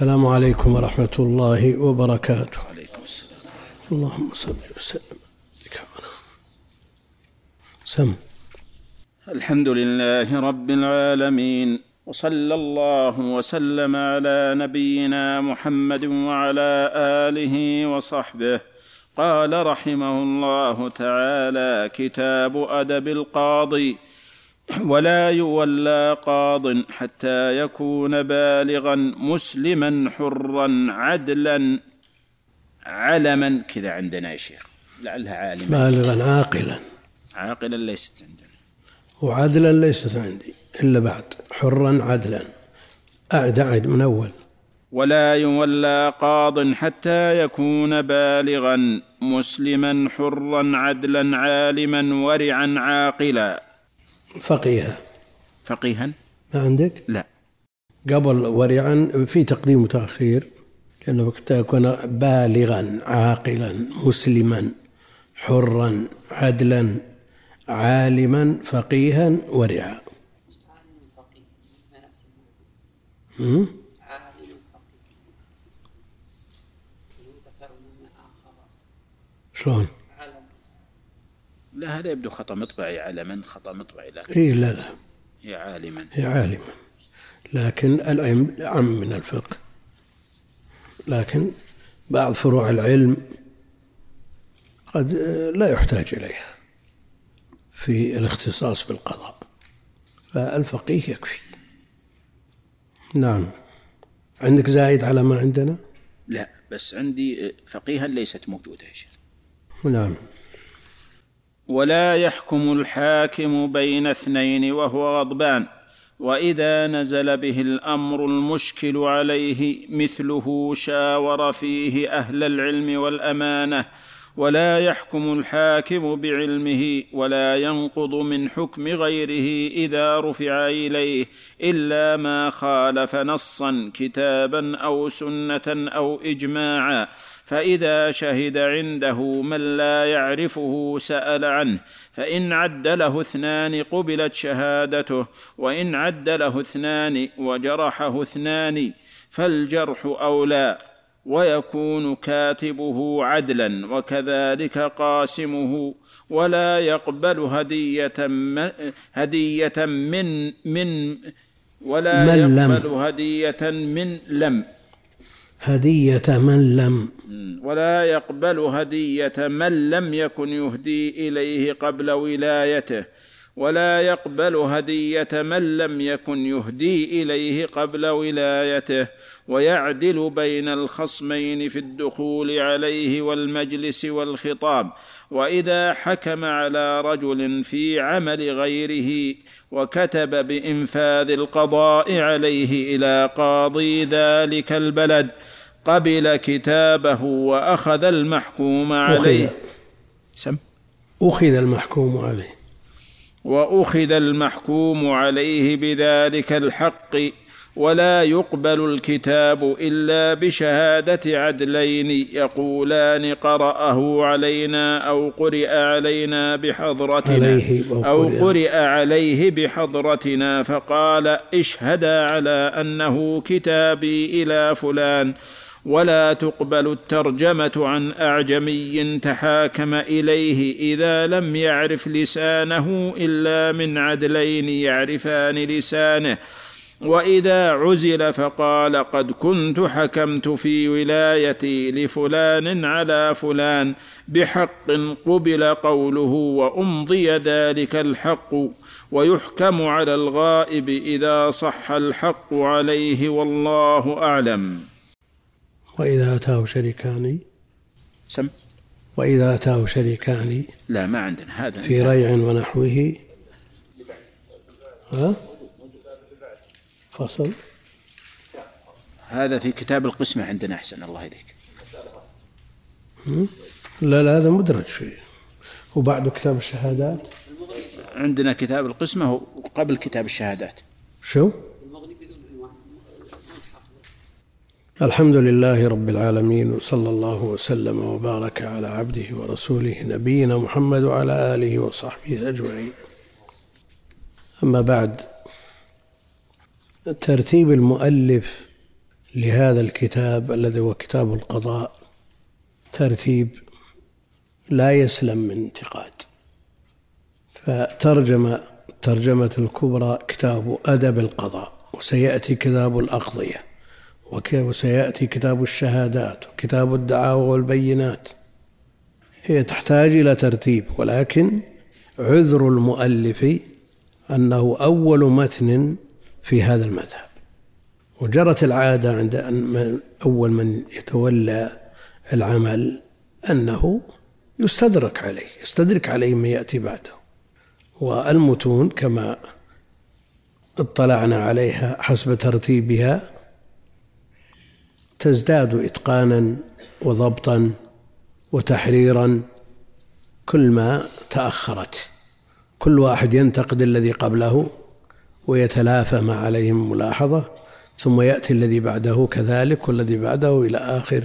السلام عليكم ورحمة الله وبركاته. عليكم السلام. اللهم صل وسلم. سم. الحمد لله رب العالمين وصلى الله وسلم على نبينا محمد وعلى آله وصحبه. قال رحمه الله تعالى كتاب أدب القاضي. ولا يولى قاض حتى يكون بالغا مسلما حرا عدلا علما. كذا عندنا يا شيخ. لعلها عالما. بالغا عاقلا. عاقلا ليست عندنا. وعدلا ليست عندي إلا بعد. حرا عدلا. أعد أعد من أول. ولا يولى قاض حتى يكون بالغا مسلما حرا عدلا عالما ورعا عاقلا. فقيها فقيها ما عندك؟ لا قبل ورعا في تقديم وتأخير لأنه حتى يكون بالغا عاقلا مسلما حرا عدلا عالما فقيها ورعا؟ شلون؟ لا هذا يبدو خطأ مطبعي علما خطأ مطبعي لكن اي لا لا. هي عالما. هي عالما. لكن العلم أعم من الفقه. لكن بعض فروع العلم قد لا يحتاج إليها في الاختصاص بالقضاء. فالفقيه يكفي. نعم. عندك زايد على ما عندنا؟ لا بس عندي فقيها ليست موجودة يا شيخ. نعم. ولا يحكم الحاكم بين اثنين وهو غضبان. وإذا نزل به الأمر المشكل عليه مثله شاور فيه أهل العلم والأمانة. ولا يحكم الحاكم بعلمه ولا ينقض من حكم غيره إذا رفع إليه إلا ما خالف نصا كتابا أو سنة أو إجماعا. فإذا شهد عنده من لا يعرفه سأل عنه فإن عد له اثنان قبلت شهادته وإن عد له اثنان وجرحه اثنان فالجرح أولى ويكون كاتبه عدلا وكذلك قاسمه ولا يقبل هدية هدية من من ولا. يقبل هدية من لم هدية من لم. ولا يقبل هدية من لم يكن يهدي إليه قبل ولايته. ولا يقبل هدية من لم يكن يهدي إليه قبل ولايته. ويعدل بين الخصمين في الدخول عليه والمجلس والخطاب. وإذا حكم على رجل في عمل غيره وكتب بإنفاذ القضاء عليه إلى قاضي ذلك البلد قبل كتابه وأخذ المحكوم عليه. أخذ سم. أخذ المحكوم عليه. وأخذ المحكوم عليه بذلك الحق ولا يقبل الكتاب إلا بشهادة عدلين يقولان قرأه علينا أو قرئ علينا بحضرتنا عليه أو قرئ. قرئ عليه بحضرتنا فقال اشهدا على أنه كتابي إلى فلان. ولا تقبل الترجمة عن أعجمي تحاكم إليه إذا لم يعرف لسانه إلا من عدلين يعرفان لسانه. وإذا عزل فقال قد كنت حكمت في ولايتي لفلان على فلان بحق قبل قوله وأمضي ذلك الحق ويحكم على الغائب إذا صح الحق عليه والله أعلم. وإذا أتاه شريكان؟ سم. وإذا أتاه شريكان؟ لا ما عندنا هذا في ريع ونحوه. ها؟ فصل. هذا في كتاب القسمة عندنا أحسن الله إليك. لا لا هذا مدرج فيه. وبعده كتاب الشهادات؟ عندنا كتاب القسمة قبل كتاب الشهادات. شو؟ الحمد لله رب العالمين وصلى الله وسلم وبارك على عبده ورسوله نبينا محمد وعلى آله وصحبه أجمعين. أما بعد ترتيب المؤلف لهذا الكتاب الذي هو كتاب القضاء ترتيب لا يسلم من انتقاد. فترجم الترجمة الكبرى كتاب أدب القضاء وسيأتي كتاب الأقضية. وسيأتي كتاب الشهادات وكتاب الدعاوى والبينات. هي تحتاج إلى ترتيب ولكن عذر المؤلف أنه أول متن في هذا المذهب. وجرت العادة عند أول من يتولى العمل أنه يستدرك عليه يستدرك عليه من يأتي بعده. والمتون كما اطلعنا عليها حسب ترتيبها تزداد إتقانا وضبطا وتحريرا كل ما تأخرت. كل واحد ينتقد الذي قبله ويتلافى ما عليه من ملاحظة ثم يأتي الذي بعده كذلك والذي بعده إلى آخر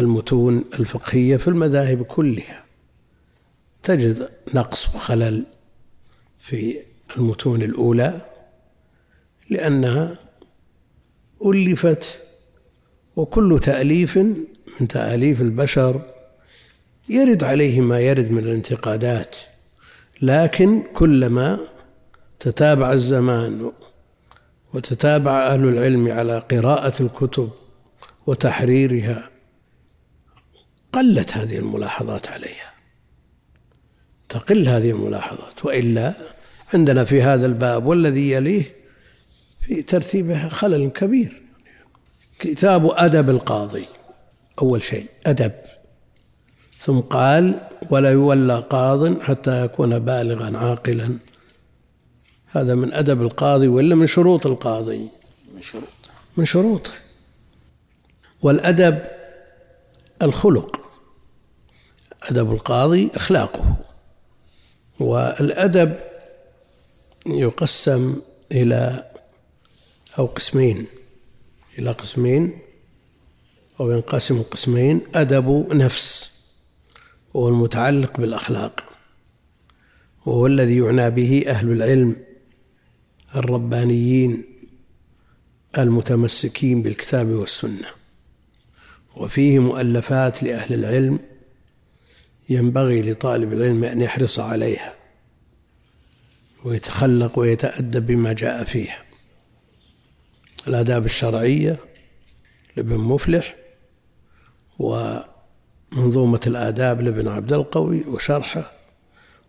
المتون الفقهية في المذاهب كلها. تجد نقص وخلل في المتون الأولى لأنها ألفت وكل تأليف من تأليف البشر يرد عليه ما يرد من الانتقادات. لكن كلما تتابع الزمان وتتابع أهل العلم على قراءة الكتب وتحريرها قلت هذه الملاحظات عليها. تقل هذه الملاحظات وإلا عندنا في هذا الباب والذي يليه في ترتيبها خلل كبير. كتاب أدب القاضي. أول شيء أدب. ثم قال ولا يولى قاض حتى يكون بالغا عاقلا. هذا من أدب القاضي ولا من شروط القاضي؟ من شروط. من شروطه. والأدب الخلق. أدب القاضي أخلاقه. والأدب يقسم إلى أو قسمين. إلى قسمين أو ينقسم قسمين أدب نفس وهو المتعلق بالأخلاق وهو الذي يعنى به أهل العلم الربانيين المتمسكين بالكتاب والسنة. وفيه مؤلفات لأهل العلم ينبغي لطالب العلم أن يحرص عليها ويتخلق ويتأدب بما جاء فيها. الآداب الشرعية لابن مفلح ومنظومة الآداب لابن عبد القوي وشرحه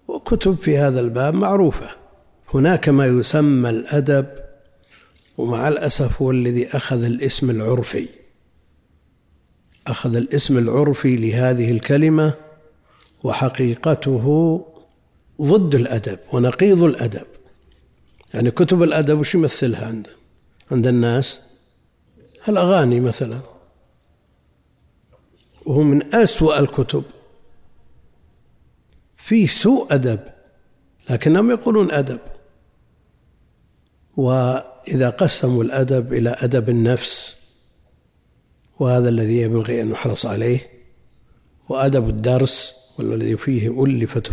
وكتب في هذا الباب معروفة. هناك ما يسمى الأدب ومع الأسف هو الذي أخذ الاسم العرفي. أخذ الاسم العرفي لهذه الكلمة وحقيقته ضد الأدب ونقيض الأدب. يعني كتب الأدب وش يمثلها عند عند الناس. الأغاني مثلا. وهو من أسوأ الكتب. فيه سوء أدب لكنهم يقولون أدب. وإذا قسموا الأدب إلى أدب النفس وهذا الذي ينبغي أن نحرص عليه وأدب الدرس والذي فيه ألفت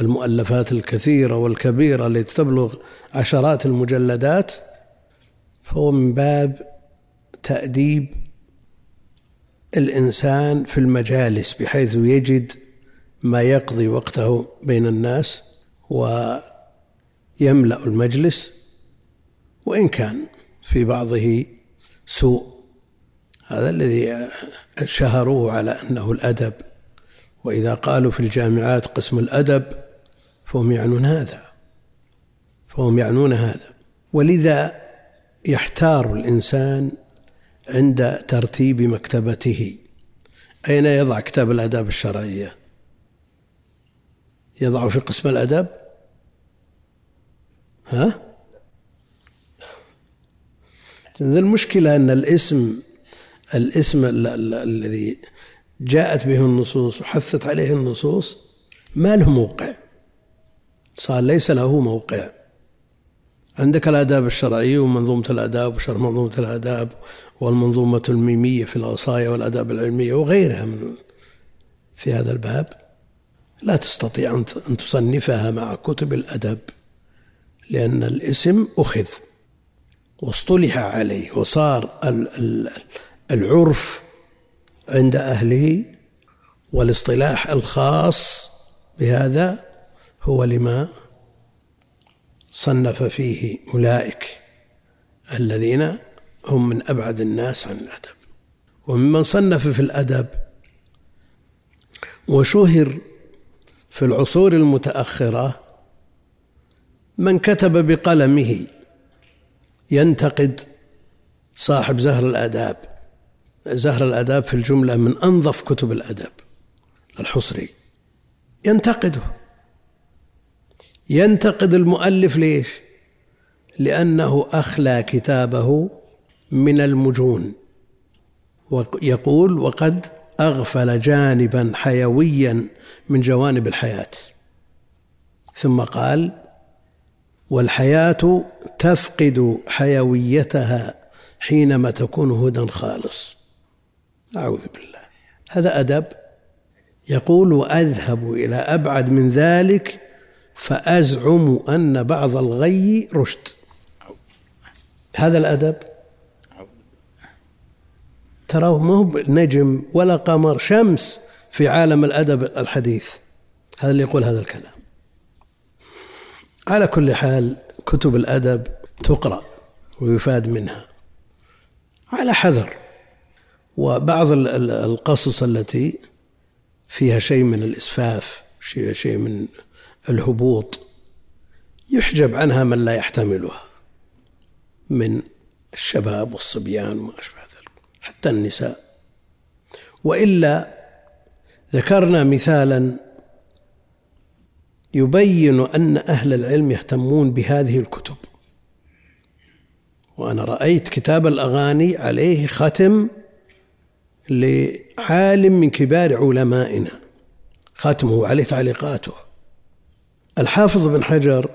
المؤلفات الكثيرة والكبيرة التي تبلغ عشرات المجلدات فهو من باب تأديب الإنسان في المجالس بحيث يجد ما يقضي وقته بين الناس ويملأ المجلس وإن كان في بعضه سوء. هذا الذي شهروه على أنه الأدب. وإذا قالوا في الجامعات قسم الأدب فهم يعنون هذا. فهم يعنون هذا. ولذا يحتار الإنسان عند ترتيب مكتبته. أين يضع كتاب الآداب الشرعية؟ يضع في قسم الأدب ها؟ المشكلة أن الاسم الاسم الذي جاءت به النصوص وحثت عليه النصوص ما له موقع. صار ليس له موقع. عندك الآداب الشرعية ومنظومة الآداب وشرح منظومة الآداب والمنظومة الميمية في الوصايا والآداب العلمية وغيرها من في هذا الباب لا تستطيع أن تصنفها مع كتب الأدب لأن الاسم أخذ واصطلح عليه وصار العرف عند أهله والاصطلاح الخاص بهذا هو لما صنف فيه أولئك الذين هم من أبعد الناس عن الأدب. وممن صنف في الأدب وشهر في العصور المتأخرة من كتب بقلمه ينتقد صاحب زهر الآداب. زهر الآداب في الجملة من أنظف كتب الأدب الحصري. ينتقده. ينتقد المؤلف ليش؟ لأنه أخلى كتابه من المجون. ويقول وقد أغفل جانبا حيويا من جوانب الحياة ثم قال والحياة تفقد حيويتها حينما تكون هدى خالص أعوذ بالله. هذا أدب. يقول وأذهب إلى أبعد من ذلك فأزعم أن بعض الغي رشد. هذا الأدب. تراه ما هو نجم ولا قمر شمس في عالم الأدب الحديث. هذا اللي يقول هذا الكلام. على كل حال كتب الأدب تقرأ ويفاد منها. على حذر. وبعض القصص التي فيها شيء من الإسفاف شيء من الهبوط يحجب عنها من لا يحتملها من الشباب والصبيان وما أشبه ذلك حتى النساء. وإلا ذكرنا مثالا يبين أن أهل العلم يهتمون بهذه الكتب. وأنا رأيت كتاب الأغاني عليه ختم لعالم من كبار علمائنا ختمه عليه تعليقاته. الحافظ بن حجر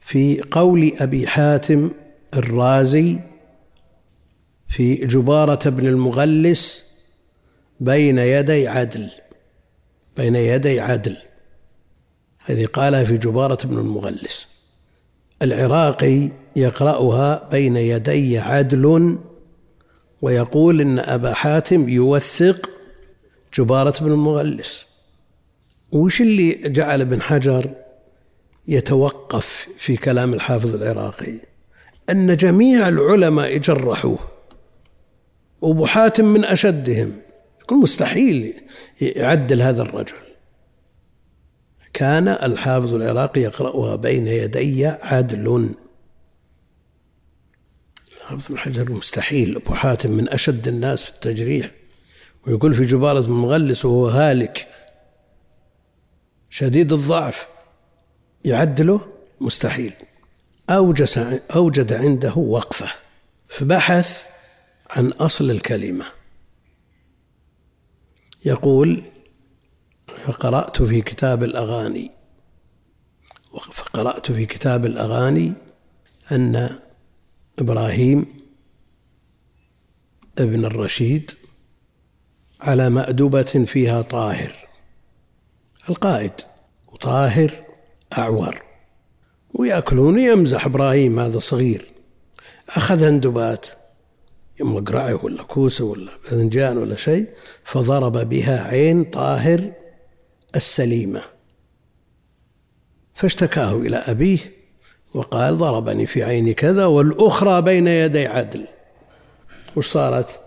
في قول أبي حاتم الرازي في جبارة بن المغلس بين يدي عدل بين يدي عدل هذه قالها في جبارة بن المغلس. العراقي يقرأها بين يدي عدل ويقول إن أبا حاتم يوثق جبارة بن المغلس. وش اللي جعل ابن حجر يتوقف في كلام الحافظ العراقي؟ أن جميع العلماء جرحوه وأبو حاتم من أشدهم. يقول مستحيل يعدل هذا الرجل. كان الحافظ العراقي يقرأها بين يدي عدل. حافظ الحجر مستحيل. أبو حاتم من أشد الناس في التجريح. ويقول في جبارة بن مغلس وهو هالك شديد الضعف يعدله مستحيل. أوجس أوجد عنده وقفة. فبحث عن أصل الكلمة. يقول فقرأت في كتاب الأغاني. فقرأت في كتاب الأغاني أن إبراهيم ابن الرشيد على مأدبة فيها طاهر. القائد وطاهر أعور ويأكلون يمزح إبراهيم هذا صغير. أخذ هندبات. مقرعه ولا كوسة ولا باذنجان ولا شيء فضرب بها عين طاهر السليمة. فاشتكاه إلى أبيه وقال ضربني في عيني كذا والأخرى بين يدي عدل. وش صارت؟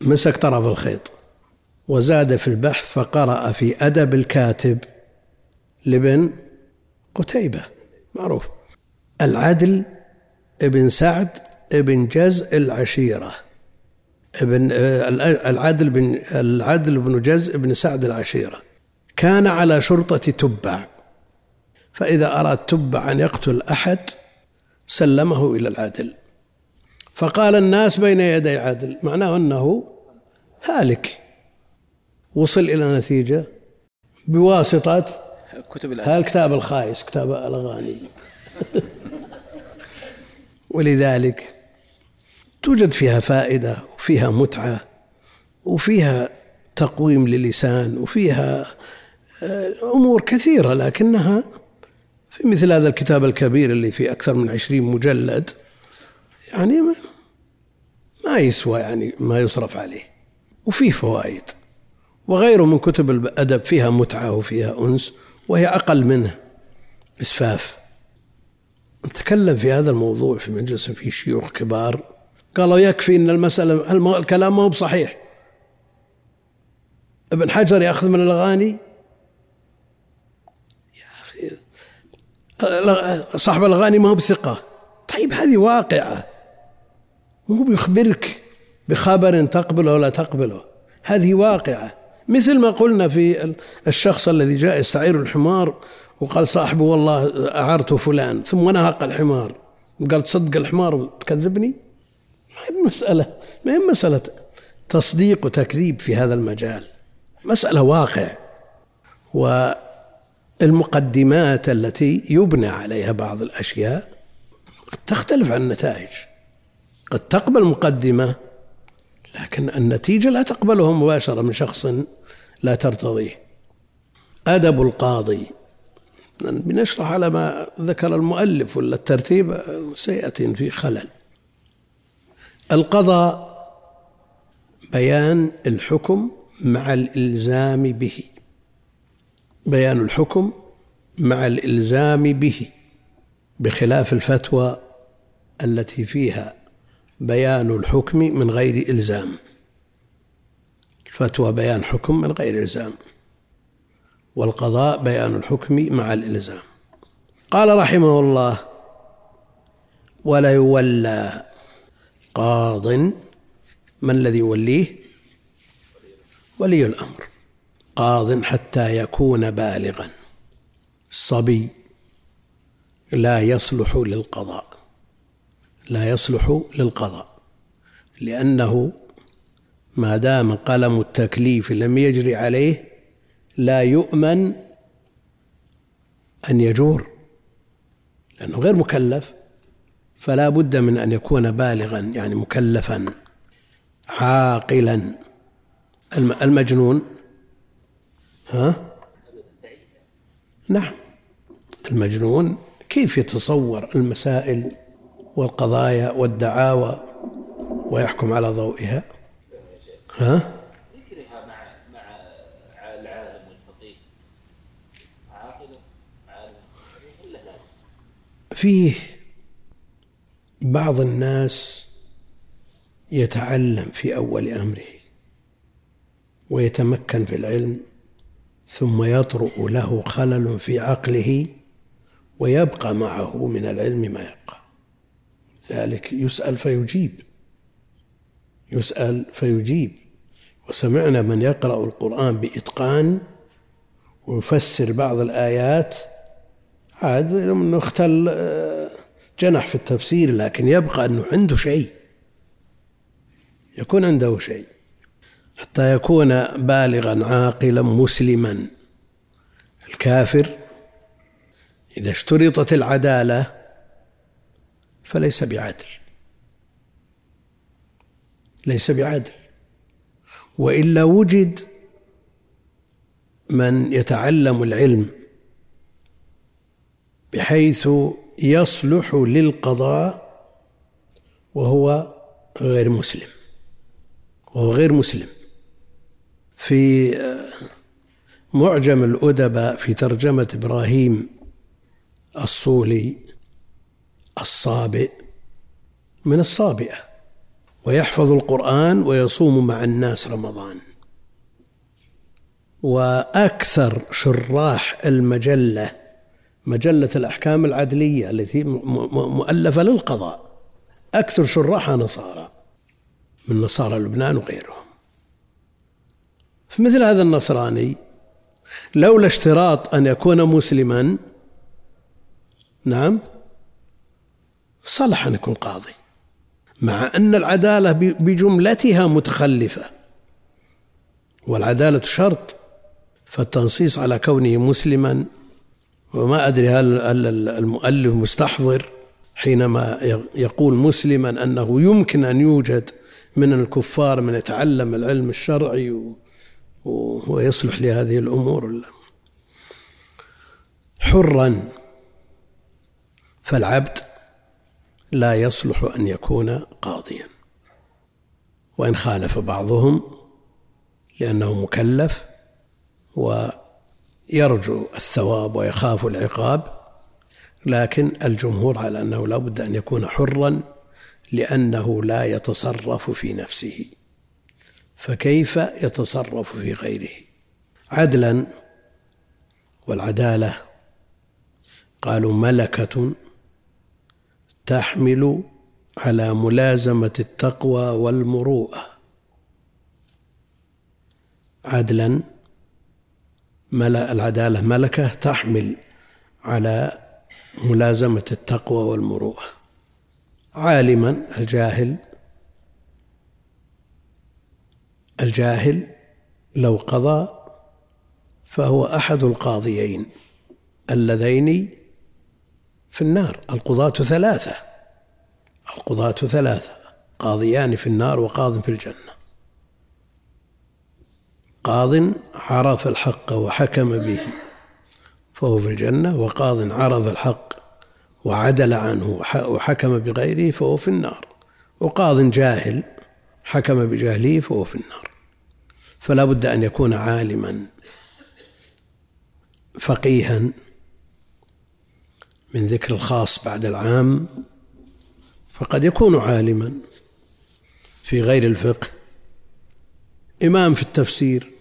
مسك طرف الخيط. وزاد في البحث فقرأ في أدب الكاتب لابن قتيبة معروف. العدل ابن سعد ابن جزء العشيرة. ابن العدل بن العدل بن جزء بن سعد العشيرة. كان على شرطة تبع. فإذا أراد تبع أن يقتل أحد سلمه إلى العدل. فقال الناس بين يدي عدل معناه أنه هالك. وصل إلى نتيجة بواسطة كتب هذا الكتاب الخايس كتاب الأغاني. ولذلك توجد فيها فائدة وفيها متعة وفيها تقويم للسان وفيها آه، أمور كثيرة لكنها في مثل هذا الكتاب الكبير اللي فيه أكثر من عشرين مجلد يعني ما, ما يسوى يعني ما يصرف عليه. وفيه فوائد. وغيره من كتب الأدب فيها متعة وفيها أنس وهي أقل منه إسفاف. نتكلم في هذا الموضوع في مجلس فيه شيوخ كبار. قالوا يكفي أن المسألة الكلام ما هو بصحيح. ابن حجر يأخذ من الأغاني. يا أخي صاحب الأغاني ما هو بثقة. طيب هذه واقعة. مو بيخبرك بخبر تقبله ولا تقبله. هذه واقعة. مثل ما قلنا في الشخص الذي جاء يستعير الحمار وقال صاحبه والله أعرته فلان ثم نهق الحمار. وقال تصدق الحمار وتكذبني؟ ما هي مسألة ما هي مسألة تصديق وتكذيب في هذا المجال. مسألة واقع. والمقدمات التي يبنى عليها بعض الأشياء قد تختلف عن النتائج. قد تقبل مقدمة لكن النتيجة لا تقبلها مباشرة من شخص لا ترتضيه أدب القاضي. بنشرح على ما ذكر المؤلف ولا الترتيب سيأتي في خلل. القضاء بيان الحكم مع الإلزام به. بيان الحكم مع الإلزام به. بخلاف الفتوى التي فيها بيان الحكم من غير إلزام. الفتوى بيان حكم من غير إلزام والقضاء بيان الحكم مع الإلزام. قال رحمه الله ولا يولى قاض من الذي يوليه؟ ولي الأمر قاض حتى يكون بالغا الصبي لا يصلح للقضاء لا يصلح للقضاء لأنه ما دام قلم التكليف لم يجري عليه لا يؤمن أن يجور لأنه غير مكلف. فلا بد من أن يكون بالغا يعني مكلفا عاقلا. المجنون ها؟ نعم. المجنون كيف يتصور المسائل والقضايا والدعاوى ويحكم على ضوئها؟ ها؟ فيه بعض الناس يتعلم في أول أمره ويتمكن في العلم ثم يطرؤ له خلل في عقله ويبقى معه من العلم ما يبقى. ذلك يسأل فيجيب. يسأل فيجيب. وسمعنا من يقرأ القرآن بإتقان ويفسر بعض الآيات عاد إنه اختل آه، جنح في التفسير لكن يبقى إنه عنده شيء يكون عنده شيء حتى يكون بالغا عاقلا مسلما. الكافر إذا اشترطت العدالة فليس بعدل ليس بعدل. وإلا وجد من يتعلم العلم بحيث يصلح للقضاء وهو غير مسلم وهو غير مسلم. في معجم الأدباء في ترجمة إبراهيم الصولي الصابئ من الصابئة. ويحفظ القرآن ويصوم مع الناس رمضان. وأكثر شراح المجلة مجلة الأحكام العدلية التي مؤلفة للقضاء أكثر شراحها نصارى من نصارى لبنان وغيرهم. فمثل هذا النصراني لولا اشتراط أن يكون مسلما نعم صلح أن يكون قاضي. مع أن العدالة بجملتها متخلفة. والعدالة شرط فالتنصيص على كونه مسلما وما أدري هل المؤلف مستحضر حينما يقول مسلما أنه يمكن أن يوجد من الكفار من يتعلم العلم الشرعي ويصلح لهذه الأمور. حرا فالعبد لا يصلح أن يكون قاضيا. وإن خالف بعضهم لأنه مكلف ويرجو الثواب ويخاف العقاب لكن الجمهور على أنه لا بد أن يكون حرا لأنه لا يتصرف في نفسه. فكيف يتصرف في غيره؟ عدلا والعدالة قالوا ملكة تحمل على ملازمة التقوى والمروءة. عدلا ملأ العدالة ملكة تحمل على ملازمة التقوى والمروءة. عالما الجاهل الجاهل لو قضى فهو أحد القاضيين اللذين في النار. القضاة ثلاثة. القضاة ثلاثة. قاضيان في النار وقاض في الجنة. قاض عرف الحق وحكم به فهو في الجنة. وقاض عرف الحق وعدل عنه وحكم بغيره فهو في النار. وقاض جاهل حكم بجهله فهو في النار. فلا بد أن يكون عالما فقيها من ذكر الخاص بعد العام فقد يكون عالما في غير الفقه إمام في التفسير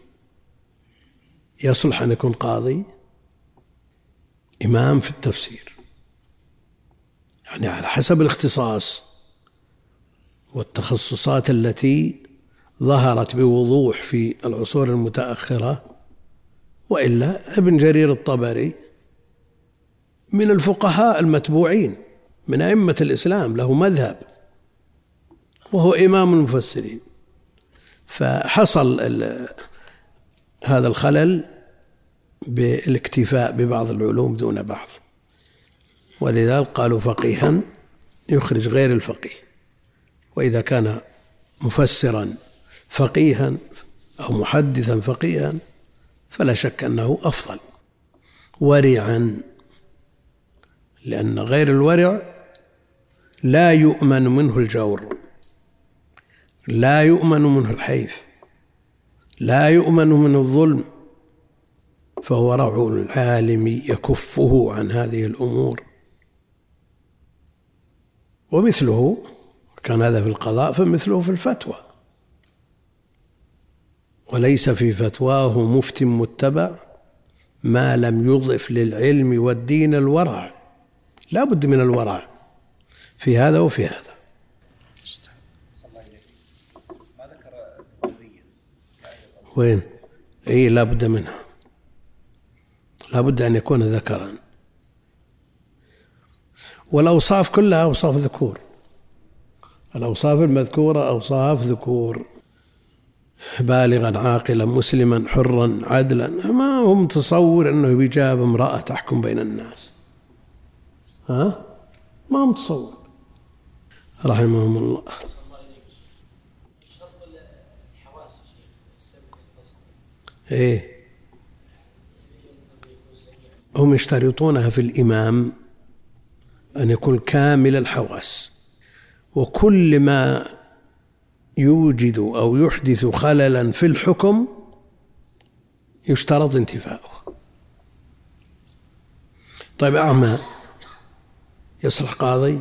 يصلح أن يكون قاضي إمام في التفسير. يعني على حسب الاختصاص والتخصصات التي ظهرت بوضوح في العصور المتأخرة وإلا ابن جرير الطبري من الفقهاء المتبوعين من أئمة الإسلام له مذهب وهو إمام المفسرين. فحصل هذا الخلل بالاكتفاء ببعض العلوم دون بعض. ولذلك قالوا فقيها يخرج غير الفقيه. وإذا كان مفسرا فقيها أو محدثا فقيها فلا شك أنه أفضل. ورعا لأن غير الورع لا يؤمن منه الجور لا يؤمن منه الحيف لا يؤمن منه الظلم فهو العالم يكفه عن هذه الأمور. ومثله كان هذا في القضاء فمثله في الفتوى. وليس في فتواه مفت متبع ما لم يضف للعلم والدين الورع. لا بد من الورع في هذا وفي هذا. وين؟ اي لا بد منها. لا بد أن يكون ذكرا. والأوصاف كلها أوصاف ذكور. الأوصاف المذكورة أوصاف ذكور. بالغا عاقلا مسلما حرا عدلا. ما هو متصور أنه بيجاب امرأة تحكم بين الناس. ها؟ ما متصور رحمهم الله. إيه. هم يشترطونها في الإمام أن يكون كامل الحواس. وكل ما يوجد أو يحدث خللا في الحكم يشترط انتفاؤه. طيب أعمى. يصلح قاضي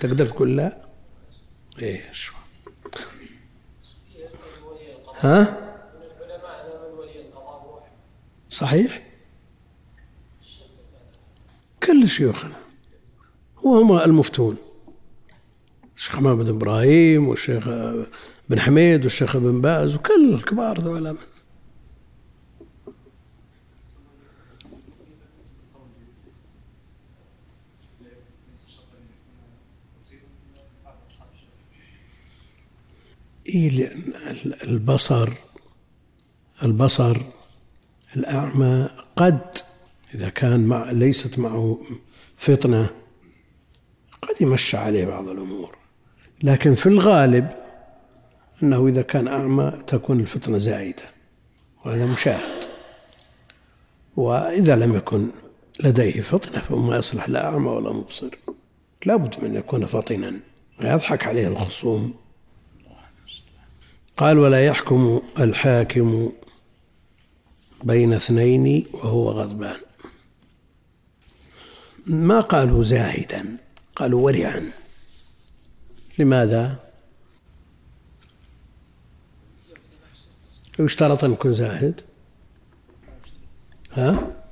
تقدر تقول لا؟ إيش ها؟ صحيح؟ كل شيوخنا وهم المفتون. الشيخ محمد إبراهيم والشيخ بن حميد والشيخ بن باز وكل الكبار ذولا إيه البصر البصر الأعمى قد إذا كان مع ليست معه فطنة قد يمشى عليه بعض الأمور. لكن في الغالب أنه إذا كان أعمى تكون الفطنة زائدة وهذا مشاهد. وإذا لم يكن لديه فطنة فما يصلح لا أعمى ولا مبصر. لابد من أن يكون فطنا ويضحك عليه الخصوم. قال ولا يحكم الحاكم بين اثنين وهو غضبان. ما قالوا زاهدا؟ قالوا ورعا. لماذا؟ يشترط أن يكون زاهد. ها؟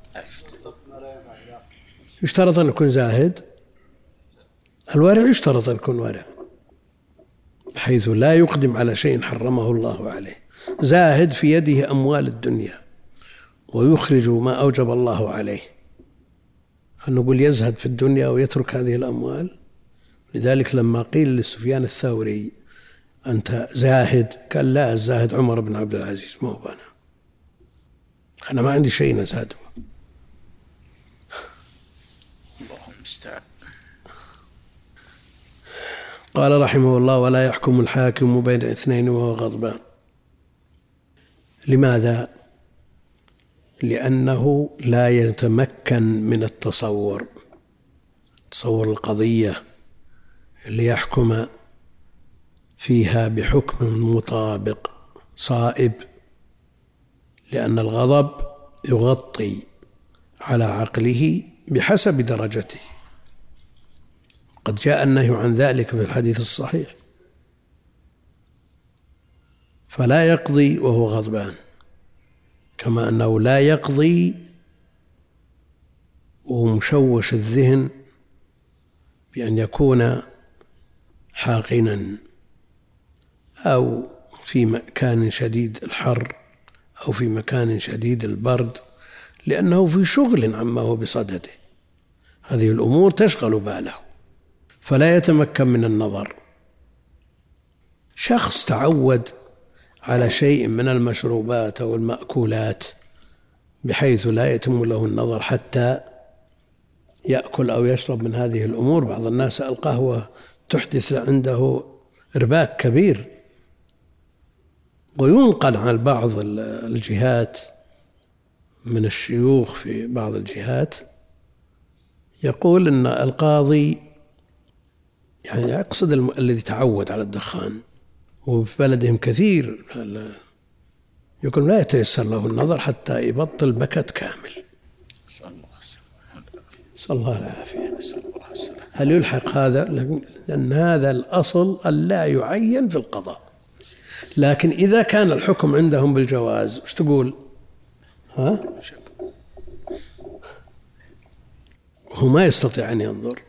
يشترط أن يكون زاهد. الورع يشترط أن يكون ورع. حيث لا يقدم على شيء حرمه الله عليه زاهد في يده أموال الدنيا ويخرج ما أوجب الله عليه. هل نقول يزهد في الدنيا ويترك هذه الأموال؟ لذلك لما قيل لسفيان الثوري أنت زاهد؟ قال لا الزاهد عمر بن عبد العزيز ما هو أنا أنا ما عندي شيء أزهده الله المستعان قال رحمه الله ولا يحكم الحاكم بين اثنين وهو غضبان. لماذا؟ لأنه لا يتمكن من التصور. تصور القضية ليحكم فيها بحكم مطابق صائب لأن الغضب يغطي على عقله بحسب درجته. قد جاء النهي عن ذلك في الحديث الصحيح. فلا يقضي وهو غضبان كما أنه لا يقضي وهو مشوش الذهن بأن يكون حاقنا أو في مكان شديد الحر أو في مكان شديد البرد لأنه في شغل عما هو بصدده. هذه الأمور تشغل باله. فلا يتمكن من النظر. شخص تعود على شيء من المشروبات أو المأكولات بحيث لا يتم له النظر حتى يأكل أو يشرب من هذه الأمور. بعض الناس القهوه تحدث عنده إرباك كبير. وينقل عن بعض الجهات من الشيوخ في بعض الجهات. يقول إن القاضي يعني أقصد الذي تعود على الدخان وفي بلدهم كثير. يقول لا يتيسر له النظر حتى يبطل بكت كامل. نسأل الله العافية. هل يلحق هذا؟ لأن هذا الأصل ألا يعين في القضاء. لكن إذا كان الحكم عندهم بالجواز وش تقول؟ ها؟ هو ما يستطيع أن ينظر.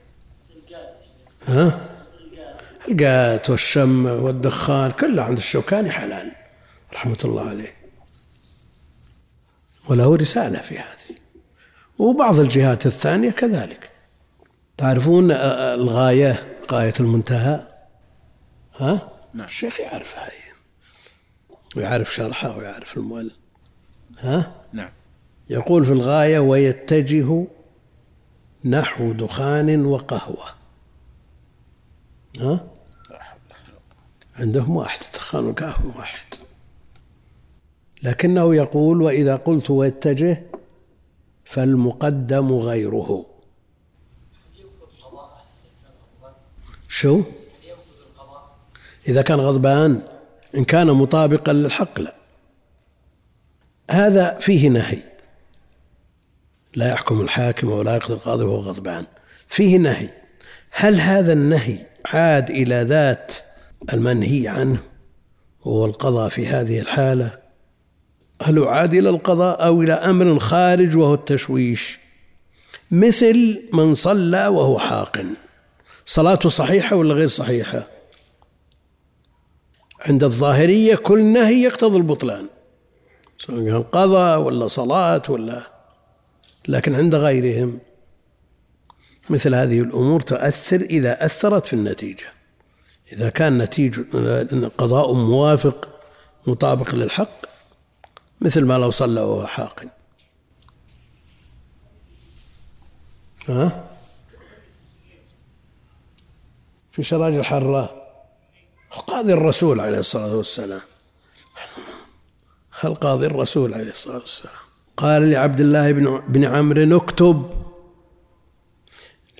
ها؟ القات والشم والدخان كله عند الشوكاني حلال رحمة الله عليه. وله رسالة في هذه. وبعض الجهات الثانية كذلك. تعرفون الغاية غاية المنتهى؟ ها؟ نعم. الشيخ يعرف هاي. ويعرف شرحها ويعرف المؤلف. ها؟ نعم. يقول في الغاية ويتجه نحو دخان وقهوة. ها؟ عندهم واحد دخان وقهوة واحد. لكنه يقول وإذا قلت ويتجه فالمقدم غيره. شو؟ إذا كان غضبان إن كان مطابقا للحق لا. هذا فيه نهي. لا يحكم الحاكم ولا يقضي القاضي وهو غضبان. فيه نهي. هل هذا النهي عاد إلى ذات المنهي عنه وهو القضاء في هذه الحالة. هل يعاد إلى القضاء أو إلى أمر خارج وهو التشويش؟ مثل من صلى وهو حاقن صلاته صحيحة ولا غير صحيحة؟ عند الظاهرية كل نهي يقتضي البطلان سواء كان قضاء ولا صلاة ولا لكن عند غيرهم. مثل هذه الأمور تؤثر إذا أثرت في النتيجة. إذا كان نتيجة قضاء موافق مطابق للحق مثل ما لو صلى وهو حاقن ها؟ في سراج الحراء. قاضي الرسول عليه الصلاة والسلام. هل قاضي الرسول عليه الصلاة والسلام؟ قال لعبد الله بن بن عمرو اكتب.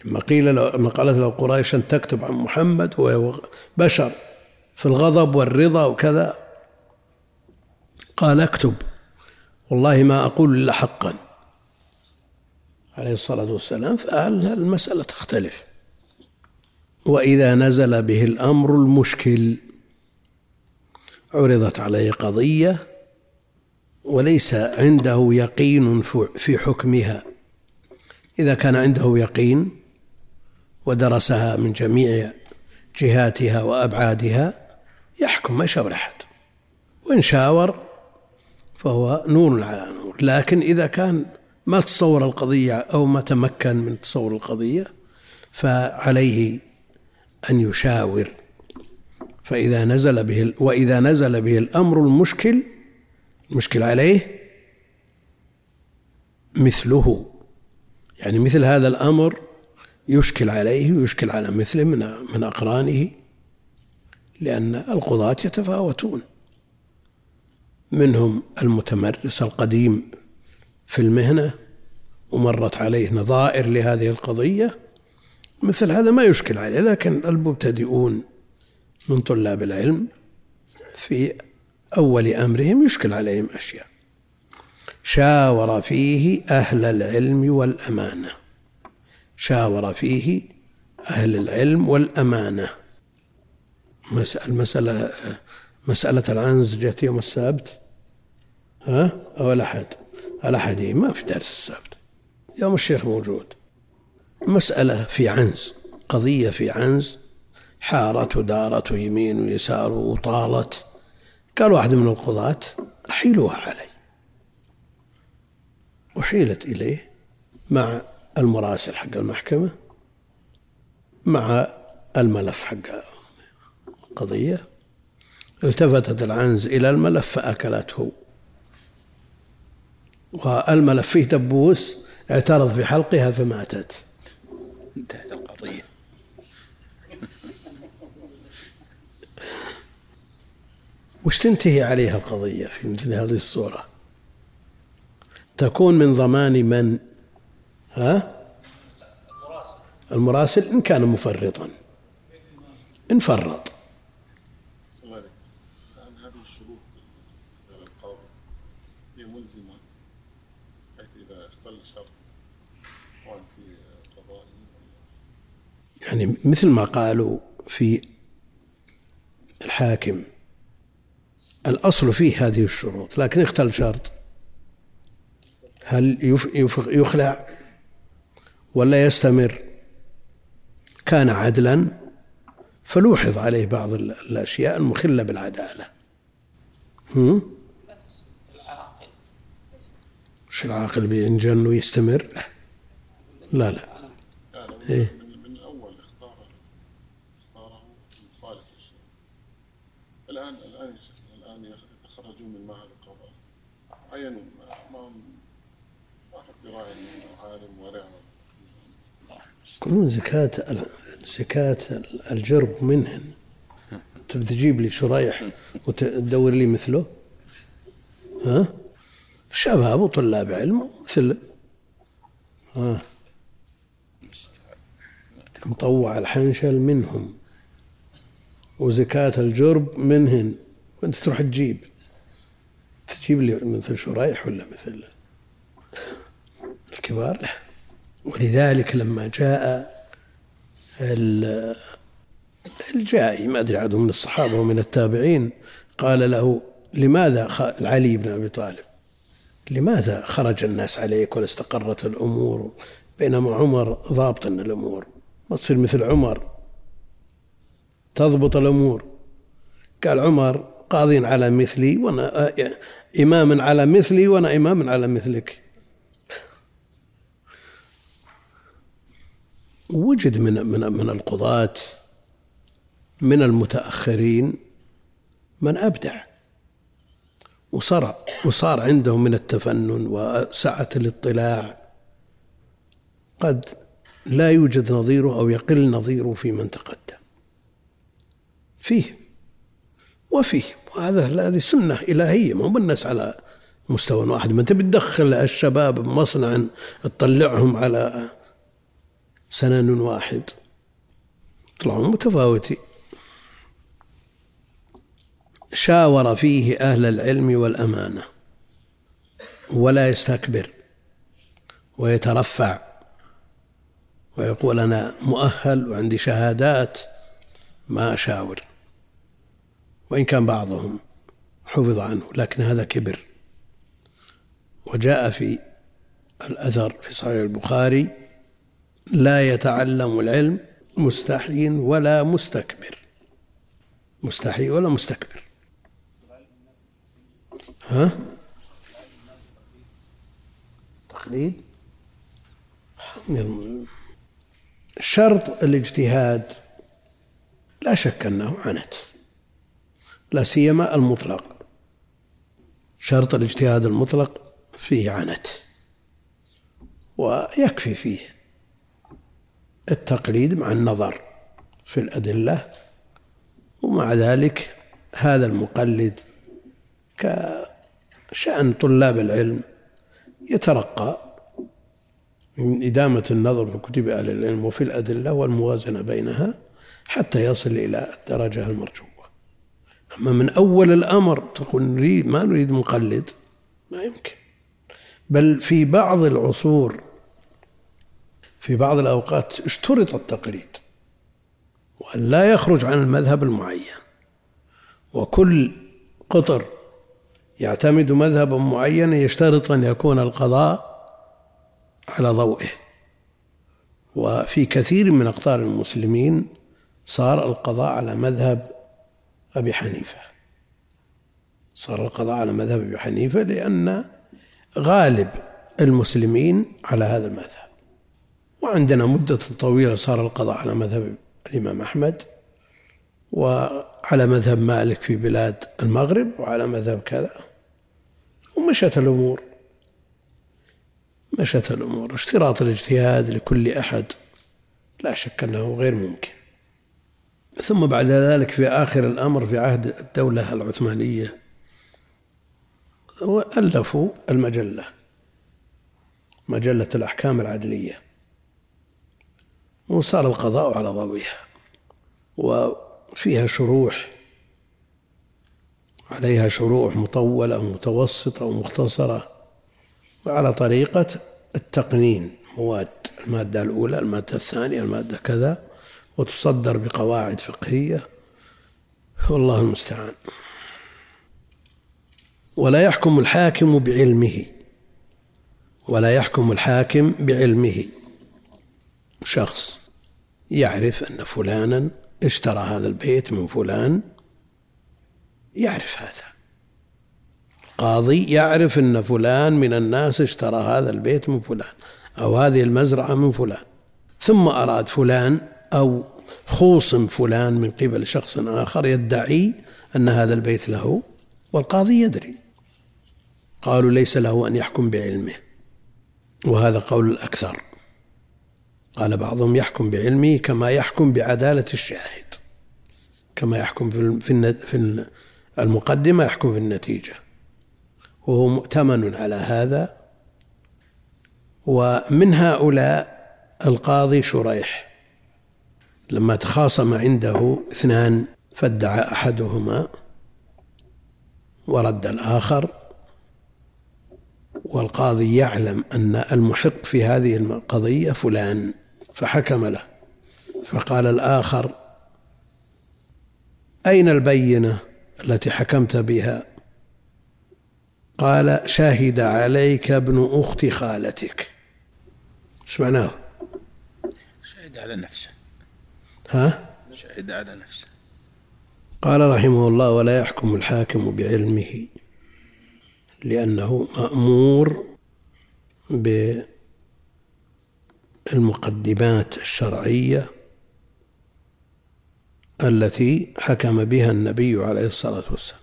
لما قيل لما قالت له قريش أن تكتب عن محمد وهو بشر في الغضب والرضا وكذا. قال اكتب. والله ما أقول إلا حقا. عليه الصلاة والسلام. فالمسألة تختلف؟ وإذا نزل به الأمر المشكل عرضت عليه قضية وليس عنده يقين في حكمها. إذا كان عنده يقين ودرسها من جميع جهاتها وأبعادها يحكم ما يشاور أحد. وإن شاور فهو نور على نور. لكن إذا كان ما تصور القضية أو ما تمكن من تصور القضية فعليه أن يشاور. فإذا نزل به وإذا نزل به الأمر المشكل المشكل عليه مثله. يعني مثل هذا الأمر يشكل عليه ويشكل على مثله من من أقرانه لأن القضاة يتفاوتون. منهم المتمرس القديم في المهنة ومرت عليه نظائر لهذه القضية. مثل هذا ما يشكل عليه لكن المبتدئون من طلاب العلم في أول أمرهم يشكل عليهم أشياء. شاور فيه أهل العلم والأمانة. شاور فيه أهل العلم والأمانة. المسألة مسألة العنز جت يوم السبت. ها؟ أو الأحد الأحد ما في درس السبت. يوم الشيخ موجود. مسألة في عنز قضية في عنز. حارت ودارت ويمين ويسار وطالت. قال واحد من القضاة أحيلوها علي. أحيلت إليه مع المراسل حق المحكمة مع الملف حق القضية. التفتت العنز إلى الملف فأكلته. والملف فيه دبوس اعترض في حلقها فماتت. انتهت القضية. وش تنتهي عليها القضية في مثل هذه الصورة؟ تكون من ضمان من ها؟ المراسل. إن كان مفرطا. إن فرط. يعني مثل ما قالوا في الحاكم الأصل فيه هذه الشروط لكن اختل شرط. هل يخلع ولا يستمر. كان عدلا فلوحظ عليه بعض الأشياء المخلة بالعدالة. مش العاقل بينجن ويستمر؟ لا لا. إيه؟ من الأول اختار اختاره مخالف الان الان الان يتخرجون من معهد القضاء عينوا ما ما حد يراعي انه عالم ولا يقولون زكاة زكاة الجرب منهن. تبي تجيب لي شريح وتدور لي مثله؟ ها؟ شباب وطلاب علم مثل ها؟ مطوع الحنشل منهم. وزكاة الجرب منهن. وانت تروح تجيب. تجيب لي مثل شريح ولا مثل؟ الكبار. له ولذلك لما جاء الجائي ما أدري عاد من الصحابة ومن التابعين قال له لماذا علي بن أبي طالب لماذا خرج الناس عليك ولا استقرت الأمور؟ بينما عمر ضابط الأمور ما تصير مثل عمر تضبط الأمور. قال عمر قاضي على مثلي وأنا امام على مثلي وأنا امام على مثلك. وجد من من من القضاة من المتأخرين من أبدع وصار وصار عندهم من التفنن وسعة الاطلاع. قد لا يوجد نظيره أو يقل نظيره في من تقدم. فيه وفيه وهذا هذه سنة إلهية ما بالناس على مستوى واحد. ما تبي تدخل الشباب بمصنع تطلعهم على سنن واحد. طلعوا متفاوتين شاور فيه أهل العلم والأمانة. ولا يستكبر. ويترفع. ويقول أنا مؤهل وعندي شهادات. ما أشاور. وإن كان بعضهم حفظ عنه لكن هذا كبر. وجاء في الأثر في صحيح البخاري لا يتعلم العلم مستحي ولا مستكبر. مستحي ولا مستكبر. ها؟ تقليد؟ شرط الاجتهاد لا شك أنه عنت لا سيما المطلق. شرط الاجتهاد المطلق فيه عنت ويكفي فيه. التقليد مع النظر في الأدلة ومع ذلك هذا المقلد كشأن طلاب العلم يترقى من إدامة النظر في كتب أهل العلم وفي الأدلة والموازنة بينها حتى يصل إلى الدرجة المرجوة. أما من أول الأمر تقول نريد ما نريد مقلد ما يمكن. بل في بعض العصور في بعض الأوقات اشترط التقليد وأن لا يخرج عن المذهب المعين وكل قطر يعتمد مذهبا معينا يشترط أن يكون القضاء على ضوئه. وفي كثير من أقطار المسلمين صار القضاء على مذهب أبي حنيفة. صار القضاء على مذهب أبي حنيفة لأن غالب المسلمين على هذا المذهب. وعندنا مدة طويلة صار القضاء على مذهب الإمام أحمد وعلى مذهب مالك في بلاد المغرب وعلى مذهب كذا. ومشت الأمور. مشت الأمور. اشتراط الاجتهاد لكل أحد لا شك أنه غير ممكن. ثم بعد ذلك في آخر الأمر في عهد الدولة العثمانية ألفوا المجلة مجلة الأحكام العدلية. وصار القضاء على ضوئها وفيها شروح عليها شروح مطولة ومتوسطة ومختصرة وعلى طريقة التقنين مواد المادة الأولى المادة الثانية المادة كذا وتصدر بقواعد فقهية. والله المستعان. ولا يحكم الحاكم بعلمه. ولا يحكم الحاكم بعلمه. شخص. يعرف أن فلانا اشترى هذا البيت من فلان يعرف هذا. قاضي يعرف أن فلان من الناس اشترى هذا البيت من فلان أو هذه المزرعة من فلان. ثم أراد فلان أو خوصم فلان من قبل شخص آخر يدعي أن هذا البيت له والقاضي يدري. قالوا ليس له أن يحكم بعلمه وهذا قول الأكثر. قال بعضهم يحكم بعلمه كما يحكم بعدالة الشاهد كما يحكم في في المقدمة يحكم في النتيجة. وهو مؤتمن على هذا. ومن هؤلاء القاضي شريح. لما تخاصم عنده اثنان فادعى أحدهما ورد الآخر. والقاضي يعلم أن المحق في هذه القضية فلان فحكم له. فقال الآخر أين البينة التي حكمت بها؟ قال شهد عليك ابن أخت خالتك. إيش معناه؟ شهد على نفسه. ها؟ شهد على نفسه. قال رحمه الله ولا يحكم الحاكم بعلمه. لأنه مأمور بالمقدمات الشرعية التي حكم بها النبي عليه الصلاة والسلام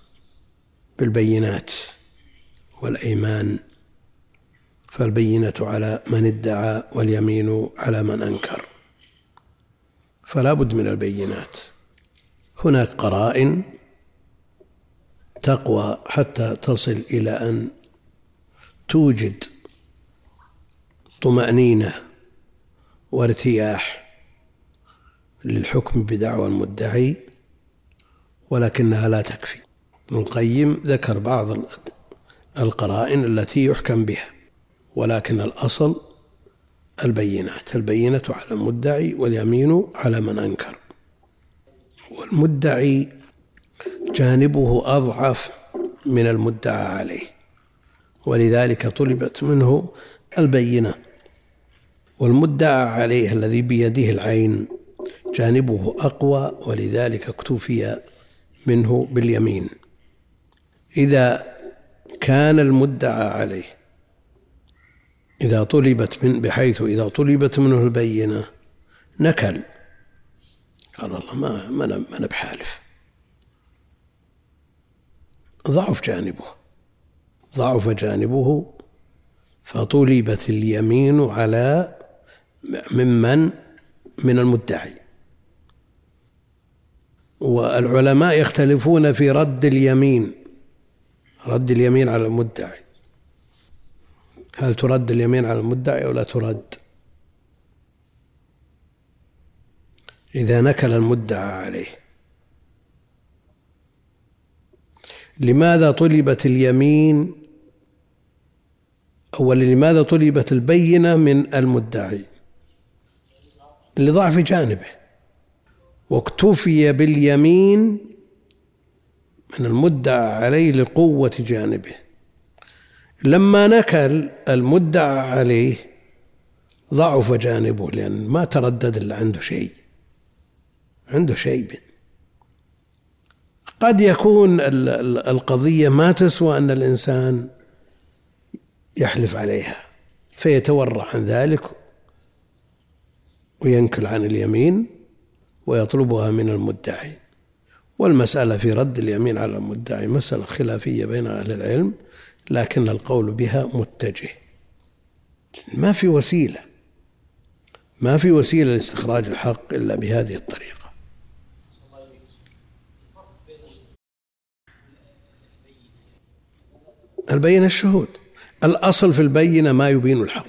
بالبينات والأيمان فالبينة على من ادعى واليمين على من أنكر. فلا بد من البينات. هناك قرائن تقوى حتى تصل إلى أن توجد طمأنينة وارتياح للحكم بدعوى المدعي ولكنها لا تكفي. ابن القيم ذكر بعض القرائن التي يحكم بها ولكن الأصل البينات البينة على المدعي واليمين على من أنكر. والمدعي جانبه أضعف من المدعى عليه. ولذلك طلبت منه البينة. والمدعى عليه الذي بيده العين جانبه أقوى ولذلك اكتفي منه باليمين. إذا كان المدعى عليه إذا طلبت من بحيث إذا طلبت منه البينة نكل. قال الله ما ما أنا بحالف ضعف جانبه. ضعف جانبه فطلبت اليمين على ممن؟ من المدعي. والعلماء يختلفون في رد اليمين. رد اليمين على المدعي. هل ترد اليمين على المدعي أو لا ترد؟ إذا نكل المدعى عليه. لماذا طلبت اليمين؟ أولا لماذا طلبت البينة من المدعي؟ لضعف جانبه. واكتفي باليمين من المدعى عليه لقوة جانبه. لما نكل المدعى عليه ضعف جانبه لأن ما تردد إلا عنده شيء. عنده شيء. قد يكون القضية ما تسوى أن الإنسان يحلف عليها فيتورع عن ذلك وينكل عن اليمين ويطلبها من المدعي. والمسألة في رد اليمين على المدعي مسألة خلافية بين أهل العلم لكن القول بها متجه. ما في وسيلة ما في وسيلة لاستخراج الحق إلا بهذه الطريقة. البينة الشهود. الأصل في البينة ما يبين الحق.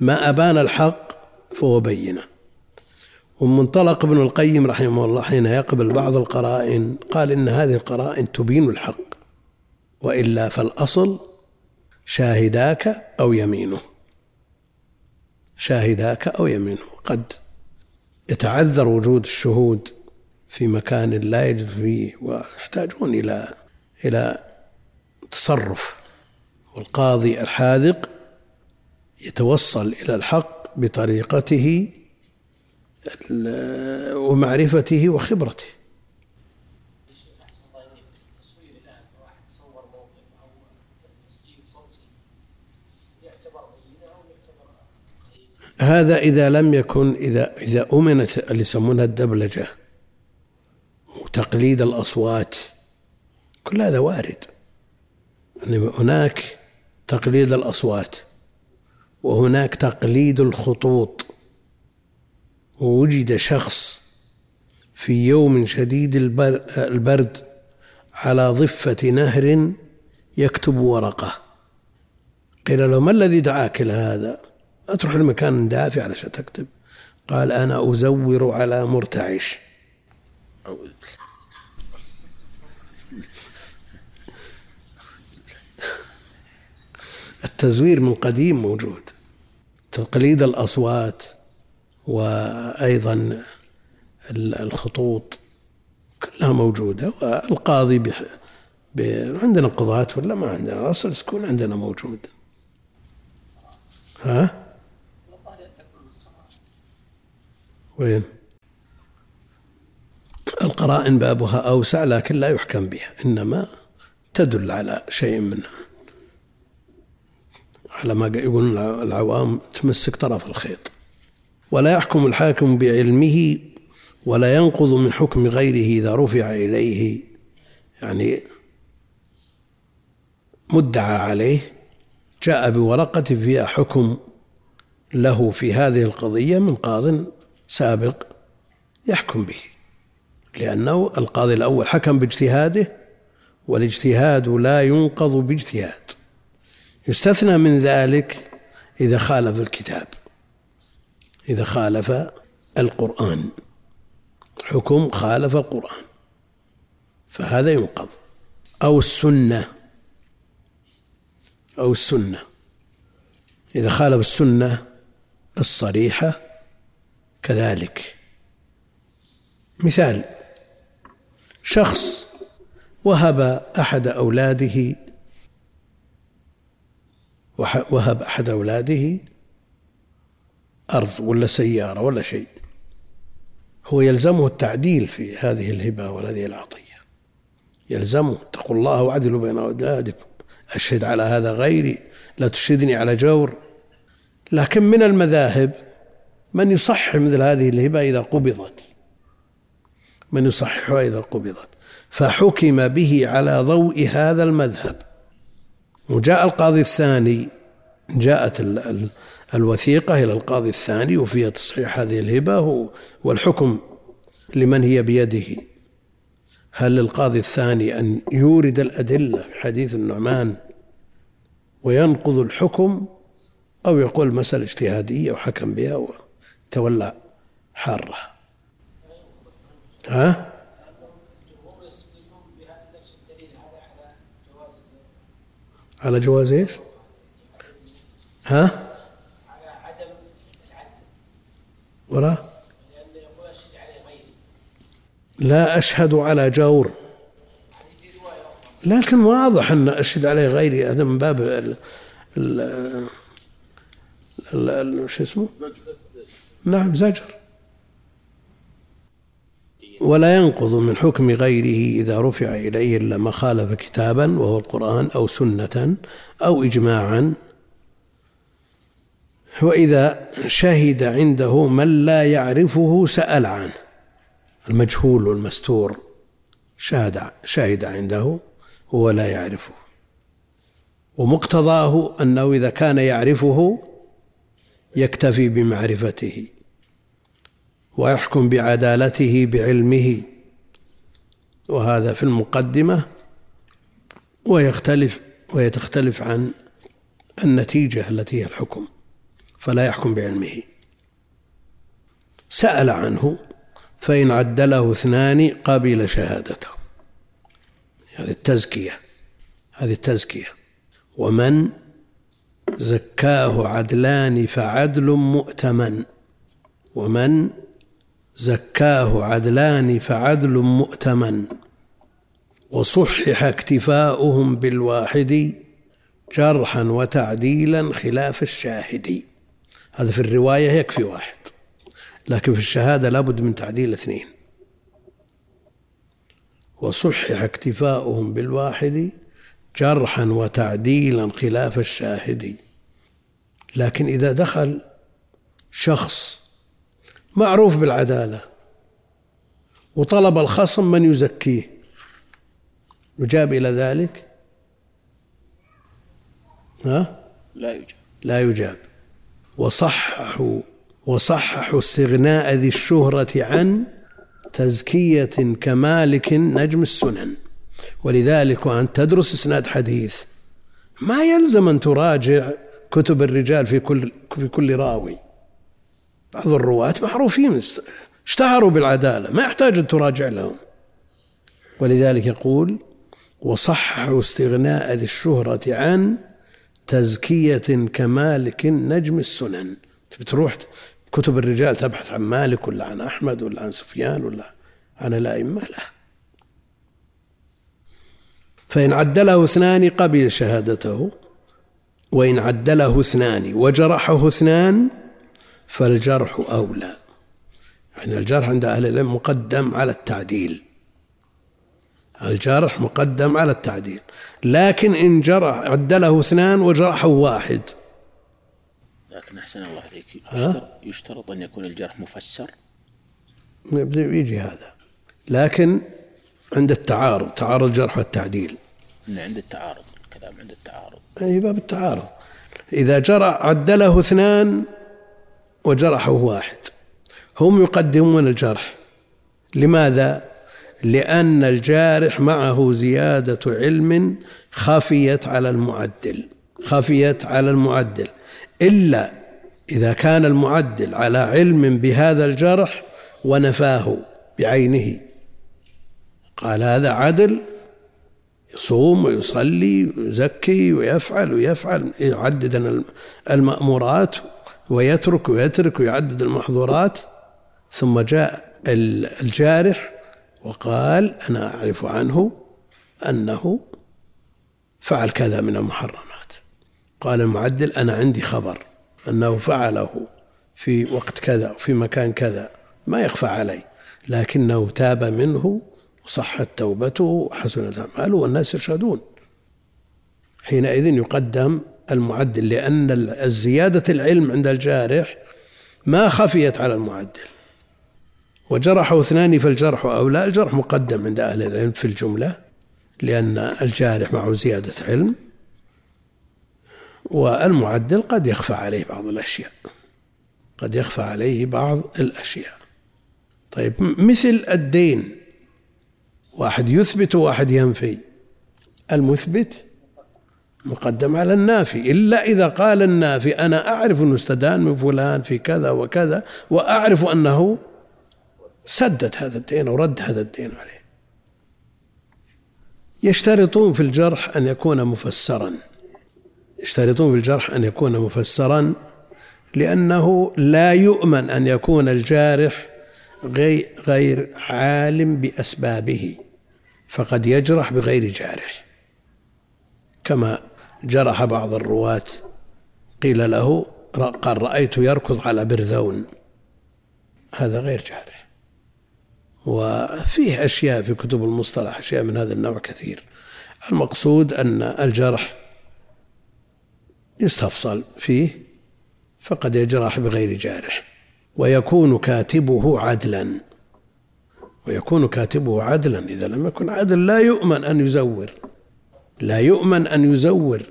ما أبان الحق فهو بينة. ومن منطلق ابن القيم رحمه الله حين يقبل بعض القرائن قال إن هذه القرائن تبين الحق. وإلا فالأصل شاهداك أو يمينه. شاهداك أو يمينه. قد يتعذر وجود الشهود في مكان لا يجد فيه ويحتاجون إلى إلى تصرف. والقاضي الحاذق يتوصل إلى الحق بطريقته ومعرفته وخبرته. هذا إذا لم يكن إذا إذا أمنت اللي يسمونها الدبلجة وتقليد الأصوات كل هذا وارد. يعني هناك تقليد الأصوات وهناك تقليد الخطوط. ووجد شخص في يوم شديد البرد على ضفة نهر يكتب ورقة. قيل له ما الذي دعاك إلى هذا؟ أتروح لمكان دافئ علشان تكتب. قال أنا أزور على مرتعش. التزوير من قديم موجود. تقليد الأصوات وأيضا الخطوط كلها موجودة والقاضي بح... ب... عندنا قضاة ولا ما عندنا؟ الأصل تكون عندنا موجود. ها؟ وين؟ القرائن بابها أوسع لكن لا يحكم بها إنما تدل على شيء منها. على ما يقولون العوام تمسك طرف الخيط. ولا يحكم الحاكم بعلمه ولا ينقض من حكم غيره إذا رفع إليه. يعني مدعى عليه جاء بورقة فيها حكم له في هذه القضية من قاض سابق يحكم به. لأنه القاضي الأول حكم باجتهاده والاجتهاد لا ينقض باجتهاد. يستثنى من ذلك إذا خالف الكتاب إذا خالف القرآن حكم خالف القرآن فهذا ينقض. أو السنة أو السنة. إذا خالف السنة الصريحة كذلك. مثال شخص وهب أحد أولاده وهب أحد أولاده أرض ولا سيارة ولا شيء. هو يلزمه التعديل في هذه الهبة وهذه العطية. يلزمه اتقوا الله واعدلوا بين أولادكم. أشهد على هذا غيري لا تشهدني على جور. لكن من المذاهب من يصحح مثل هذه الهبة إذا قبضت. من يصححها إذا قبضت. فحكم به على ضوء هذا المذهب. وجاء القاضي الثاني جاءت الوثيقة إلى القاضي الثاني وفيها تصحيح هذه الهبة والحكم لمن هي بيده هل للقاضي الثاني أن يورد الأدلة في حديث النعمان وينقض الحكم أو يقول مسألة اجتهادية وحكم بها وتولى حارة ها؟ على جواز إيش؟ ها؟ على عدم العدل ولا؟ لا أشهد على جور لكن واضح أن أشهد عليه غيري هذا من باب ال ال شو اسمه؟ نعم زجر ولا ينقض من حكم غيره إذا رفع إليه إلا ما خالف كتابا وهو القرآن أو سنة أو إجماعا. وإذا شهد عنده من لا يعرفه سأل عنه. المجهول والمستور شهد شهد عنده وهو لا يعرفه. ومقتضاه أنه إذا كان يعرفه يكتفي بمعرفته. ويحكم بعدالته بعلمه. وهذا في المقدمة ويختلف ويتختلف عن النتيجة التي هي الحكم فلا يحكم بعلمه. سأل عنه فإن عدله اثنان قبل شهادته. هذه التزكية هذه التزكية. ومن؟ زكاه عدلان فعدل مؤتمن. ومن؟ زكاه عدلان فعدل مؤتمن وصحح اكتفاؤهم بالواحد جرحا وتعديلا خلاف الشاهد. هذا في الرواية يكفي واحد لكن في الشهادة لابد من تعديل اثنين. وصحح اكتفاؤهم بالواحد جرحا وتعديلا خلاف الشاهد. لكن إذا دخل شخص معروف بالعدالة. وطلب الخصم من يزكيه. يجاب إلى ذلك؟ ها؟ لا يجاب. لا يجاب. وصححوا وصححوا استغناء ذي الشهرة عن تزكية كمالك نجم السنن. ولذلك وأن تدرس إسناد حديث ما يلزم أن تراجع كتب الرجال في كل في كل راوي. بعض الرواة معروفين اشتهروا بالعدالة ما يحتاج أن تراجع لهم. ولذلك يقول وصححوا استغناء ذي الشهرة عن تزكية كمالك نجم السنن. بتروح كتب الرجال تبحث عن مالك ولا عن أحمد ولا عن سفيان ولا عن الأئمة؟ لا. فإن عدله اثنان قبل شهادته وإن عدله اثنان وجرحه اثنان فالجرح أولى. يعني الجرح عند أهل العلم مقدم على التعديل. الجرح مقدم على التعديل. لكن إن جرح عدله اثنان وجرحه واحد. لكن أحسن الله عليك. يشترط, يشترط أن يكون الجرح مفسر؟ يجي هذا. لكن عند التعارض تعارض الجرح والتعديل. عند التعارض الكلام عند التعارض. أي باب التعارض. إذا جرى عدله اثنان وجرحه واحد. هم يقدمون الجرح. لماذا؟ لأن الجارح معه زيادة علم خفيت على المعدل. خفيت على المعدل. إلا إذا كان المعدل على علم بهذا الجرح ونفاه بعينه. قال هذا عدل. يصوم ويصلي ويزكي ويفعل ويفعل. يعدد المأمورات ويترك ويترك ويعدد المحظورات ثم جاء الجارح وقال أنا أعرف عنه أنه فعل كذا من المحرمات. قال المعدل أنا عندي خبر أنه فعله في وقت كذا وفي مكان كذا ما يخفى علي لكنه تاب منه وصحت توبته وحسنت أعماله والناس يشهدون حينئذ يقدم المعدل لأن الزيادة العلم عند الجارح ما خفيت على المعدل. وجرحه اثنان فالجرح أولى. الجرح مقدم عند أهل العلم في الجملة لأن الجارح معه زيادة علم والمعدل قد يخفى عليه بعض الأشياء. قد يخفى عليه بعض الأشياء. طيب مثل الدين. واحد يثبت وواحد ينفي. المثبت مقدم على النافي. إلا إذا قال النافي أنا أعرف أنه استدان من فلان في كذا وكذا وأعرف أنه سدد هذا الدين ورد هذا الدين عليه. يشترطون في الجرح أن يكون مفسرا. يشترطون في الجرح أن يكون مفسرا لأنه لا يؤمن أن يكون الجارح غير عالم بأسبابه فقد يجرح بغير جارح. كما جرح بعض الرواة. قيل له قال رأيت يركض على برذون هذا غير جارح. وفيه أشياء في كتب المصطلح أشياء من هذا النوع كثير. المقصود أن الجرح يستفصل فيه فقد يجرح بغير جارح. ويكون كاتبه عدلا. ويكون كاتبه عدلا إذا لم يكن عدل لا يؤمن أن يزور. لا يؤمن أن يزور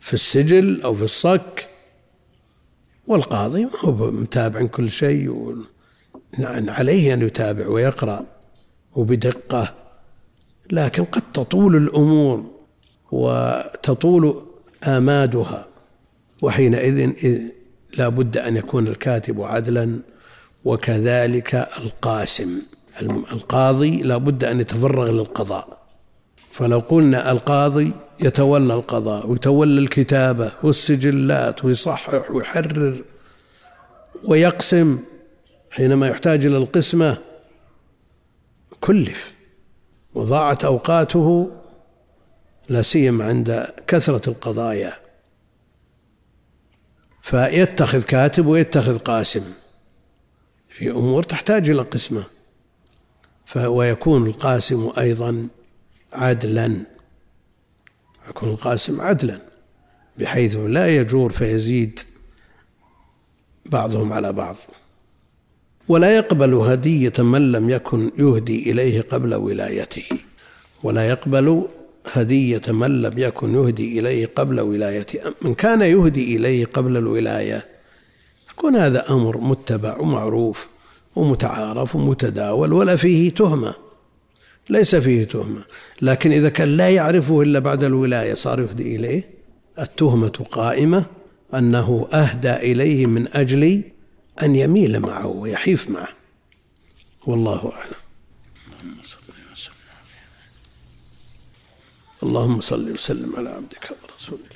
في السجل أو في الصك والقاضي ما هو متابع كل شيء عليه أن يتابع ويقرأ وبدقة لكن قد تطول الأمور وتطول آمادها وحينئذ لا بد أن يكون الكاتب عدلا وكذلك القاسم القاضي لا بد أن يتفرغ للقضاء. فلو قلنا القاضي يتولى القضاء ويتولى الكتابة والسجلات ويصحح ويحرر ويقسم حينما يحتاج إلى القسمة كلف. وضاعت أوقاته لا سيما عند كثرة القضايا. فيتخذ كاتب ويتخذ قاسم. في أمور تحتاج إلى قسمة. ويكون القاسم أيضا عدلا يكون القاسم عدلا بحيث لا يجور فيزيد بعضهم على بعض. ولا يقبل هدية من لم يكن يهدي إليه قبل ولايته. ولا يقبل هدية من لم يكن يهدي إليه قبل ولايته. من كان يهدي إليه قبل الولاية يكون هذا أمر متبع ومعروف ومتعارف ومتداول ولا فيه تهمة. ليس فيه تهمة. لكن إذا كان لا يعرفه إلا بعد الولاية صار يهدي إليه. التهمة قائمة أنه أهدى إليه من أجل أن يميل معه ويحيف معه. والله أعلم. اللهم صل وسلم على عبدك ورسولك.